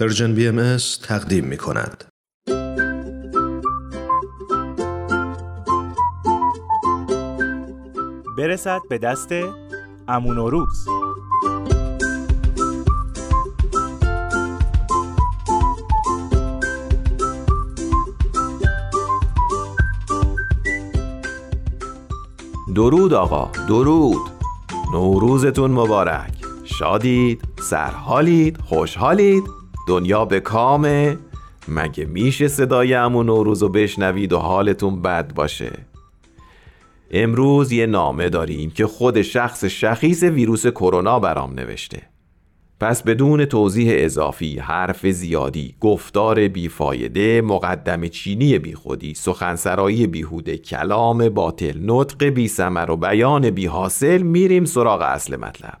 پرژن بی ام تقدیم می کند. برسد به دست امون و روز. درود آقا درود. نوروزتون مبارک. شادید سرحالید خوشحالید. دنیا به کامه. مگه میشه صدای امون نوروز رو بشنوید و حالتون بد باشه؟ امروز یه نامه داریم که خود شخص شخیص ویروس کرونا برام نوشته. پس بدون توضیح اضافی حرف زیادی گفتار بیفایده مقدم چینی بیخودی سخنسرایی بیهوده کلام باطل نطق بی و بیان بی حاصل میریم سراغ اصل مطلب.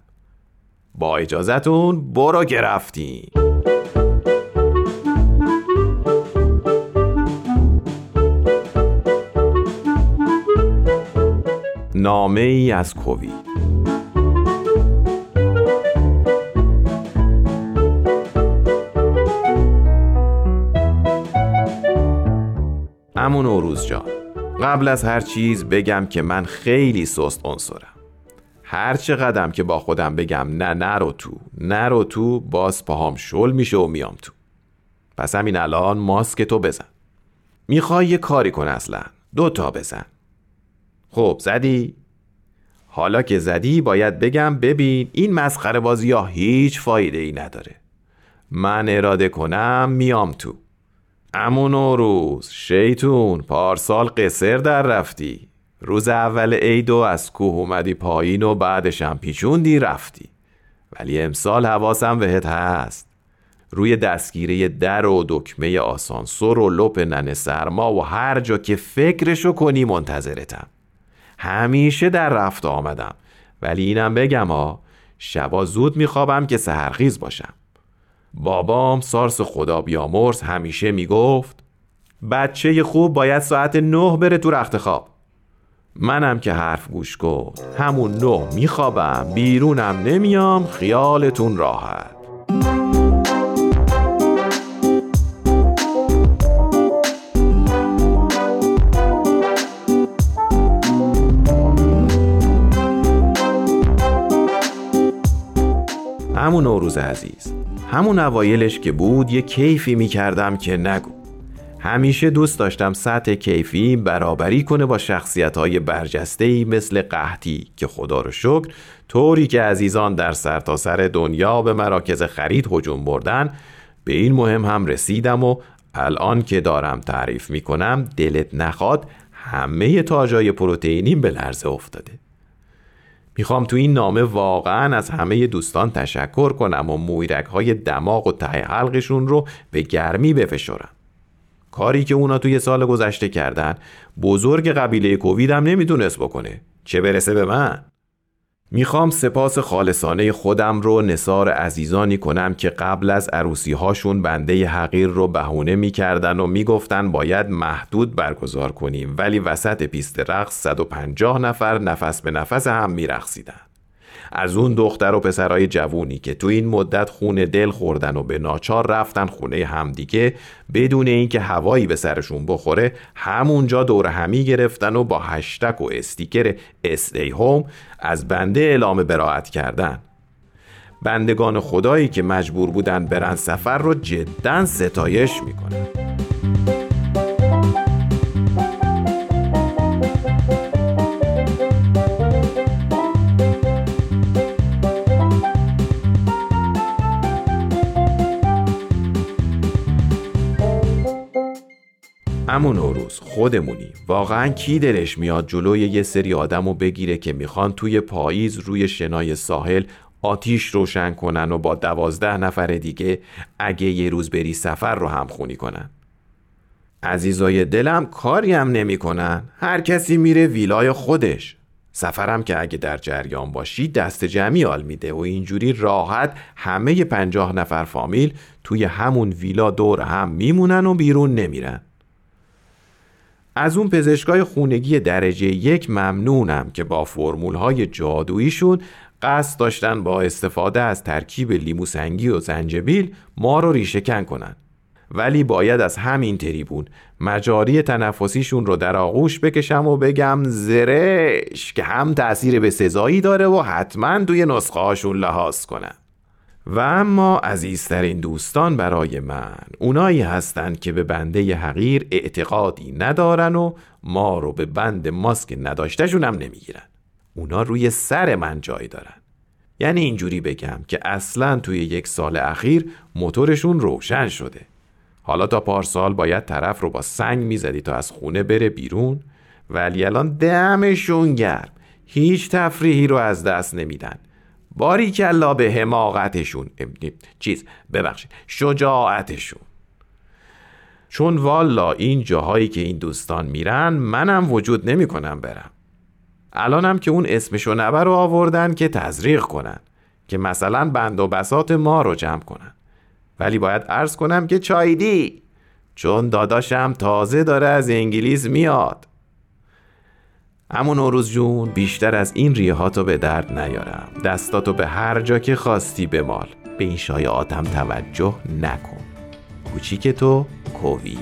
با اجازتون برو گرفتیم نامه ای از کووید امون اوروز جان قبل از هر چیز بگم که من خیلی سست عنصرم. هر چه قدم که با خودم بگم نه نرو تو نرو تو باز پاهام شل میشه و میام تو. پس همین الان ماسک تو بزن. می‌خوای یه کاری کن اصلا. دو تا بزن. خب زدی؟ حالا که زدی باید بگم ببین این مسخره بازی ها هیچ فایده ای نداره. من اراده کنم میام تو. امون و روز شیطون پارسال قصر در رفتی. روز اول عیدو از کوه اومدی پایین و بعدش هم پیچوندی رفتی. ولی امسال حواسم بهت هست. روی دستگیره در و دکمه آسانسور و لپ ننه سرما و هر جا که فکرشو کنی منتظرتم. همیشه در رفت آمدم. ولی اینم بگم ها شبا زود میخوابم که سهرخیز باشم. بابام سارس خدا بیامرز همیشه می‌گفت بچه خوب باید ساعت نه بره تو رخت خواب. منم که حرف گوش کن همون نه میخوابم بیرونم نمیام خیالتون راحت. همون نوروز عزیز. همون اوایلش که بود یه کیفی می‌کردم که نگو. همیشه دوست داشتم سطح کیفی برابری کنه با شخصیت های برجسته مثل قحطی که خدا رو شکر طوری که عزیزان در سرتاسر سر دنیا به مراکز خرید هجوم بردن به این مهم هم رسیدم و الان که دارم تعریف می‌کنم دلت نخواد همه تاجای پروتئینیم به لرزه افتاده. می‌خوام تو این نامه واقعا از همه دوستان تشکر کنم و مویرک های دماغ و ته حلقشون رو به گرمی بفشارم کاری که اونا توی سال گذشته کردن بزرگ قبیله کووید هم نمی‌تونست بکنه. چه برسه به من؟ می‌خوام سپاس خالصانه خودم رو نصار عزیزانی کنم که قبل از عروسی هاشون بنده حقیر رو بهونه می‌کردن و می‌گفتن باید محدود برگزار کنیم. ولی وسط پیست رقص 150 نفر نفس به نفس هم میرقصیدن. از اون دختر و پسرای جوونی که تو این مدت خون دل خوردن و به ناچار رفتن خونه همدیگه بدون اینکه هوایی به سرشون بخوره همونجا دور همی گرفتن و با هشتک و استیکر استی هوم از بنده اعلام براعت کردن. بندگان خدایی که مجبور بودن برن سفر رو جدا ستایش می‌کنن. همون نوروز خودمونی. واقعا کی دلش میاد جلوی یه سری آدم و بگیره که می‌خوان توی پاییز روی شنای ساحل آتیش روشن کنن و با دوازده نفر دیگه اگه یه روز بری سفر رو هم خونی کنن. عزیزای دلم کاری هم نمی‌کنن. هر کسی میره ویلای خودش. سفرم که اگه در جریان باشی دست جمعی آل میده و اینجوری راحت همه پنجاه نفر فامیل توی همون ویلا دور هم میمونن و بیرون نمیرن. از اون پزشکای خونگی درجه یک ممنونم که با فرمول های جادوییشون قصد داشتن با استفاده از ترکیب لیمو سنگی و زنجبیل ما رو ریشهکن کنن. ولی باید از همین تریبون مجاری تنفسیشون رو در آغوش بکشم و بگم زرش که هم تأثیر به سزایی داره و حتما توی نسخه هاشون لحاظ کنم و اما عزیزترین دوستان برای من اونایی هستند که به بنده حقیر اعتقادی ندارن و ما رو به بند ماسک نداشتهشون هم نمی‌گیرن. اونا روی سر من جای دارن. یعنی اینجوری بگم که اصلا توی یک سال اخیر موتورشون روشن شده. حالا تا پارسال باید طرف رو با سنگ می‌زدی تا از خونه بره بیرون ولی الان دمشون گرم. هیچ تفریحی رو از دست نمیدن. باری کلا به حماقتشون چیز ببخشید شجاعتشون. چون والا این جاهایی که این دوستان میرن منم وجود نمی‌کنم برم. الانم که اون اسمشو نبر رو آوردن که تزریق کنن که مثلا بند و بسات ما رو جمع کنن. ولی باید عرض کنم که چایدی چون داداشم تازه داره از انگلیس میاد. اما نوروز جون بیشتر از این ریهاتو به درد نیارم. دستاتو به هر جا که خواستی بمال. به این شایعاتم توجه نکن. کوچیک تو کووی.